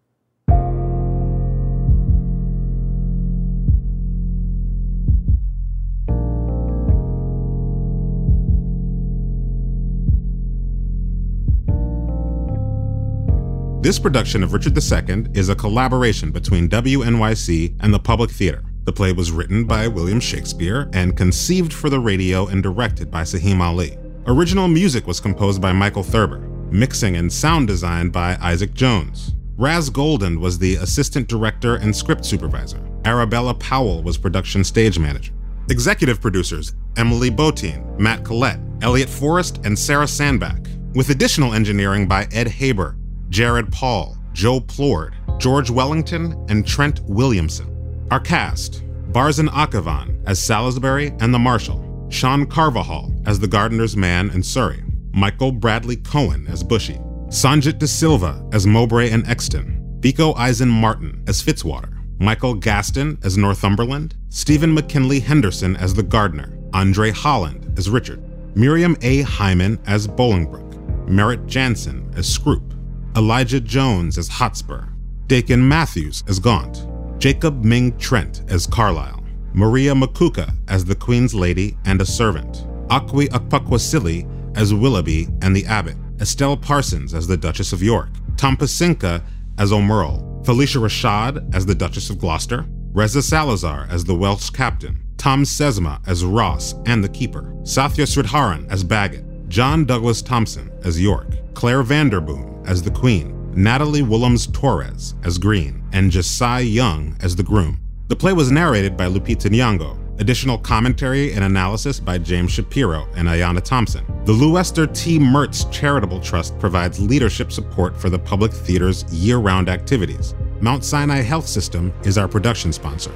Speaker 4: This production of Richard II is a collaboration between WNYC and the Public Theater. The play was written by William Shakespeare and conceived for the radio and directed by Saheem Ali. Original music was composed by Michael Thurber, mixing and sound design by Isaac Jones. Raz Golden was the assistant director and script supervisor. Arabella Powell was production stage manager. Executive producers Emily Botein, Matt Collette, Elliot Forrest, and Sarah Sandbach, with additional engineering by Ed Haber, Jared Paul, Joe Plourde, George Wellington, and Trent Williamson. Our cast Barzin Akhavan as Salisbury and the Marshal, Sean Carvajal as the gardener's man in Surrey, Michael Bradley Cohen as Bushy, Sanjit De Silva as Mowbray and Exton, Biko Eisen Martin as Fitzwater, Michael Gaston as Northumberland, Stephen McKinley Henderson as the gardener, Andre Holland as Richard, Miriam A. Hyman as Bolingbroke, Merritt Janson as Scroop, Elijah Jones as Hotspur, Dakin Matthews as Gaunt, Jacob Ming Trent as Carlisle, Maria Makuka as the Queen's Lady and a servant, Okwui Okpokwasili as Willoughby and the Abbot, Estelle Parsons as the Duchess of York, Tom Pecinka as Aumerle, Phylicia Rashad as the Duchess of Gloucester, Reza Salazar as the Welsh captain, Thom Sesma as Ross and the Keeper, Sathya Sridharan as Bagot, John Douglas Thompson as York, Claire Vanderboom as the Queen, Natalie Willems Torres as Green, and Josiah Young as the groom. The play was narrated by Lupita Nyong'o. Additional commentary and analysis by James Shapiro and Ayanna Thompson. The LuEsther T. Mertz Charitable Trust provides leadership support for the public theater's year-round activities. Mount Sinai Health System is our production sponsor.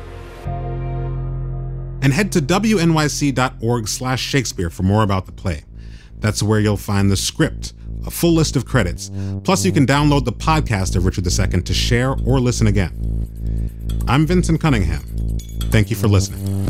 Speaker 4: And head to wnyc.org/shakespeare for more about the play. That's where you'll find the script a full list of credits. Plus, you can download the podcast of Richard II to share or listen again. I'm Vinson Cunningham. Thank you for listening.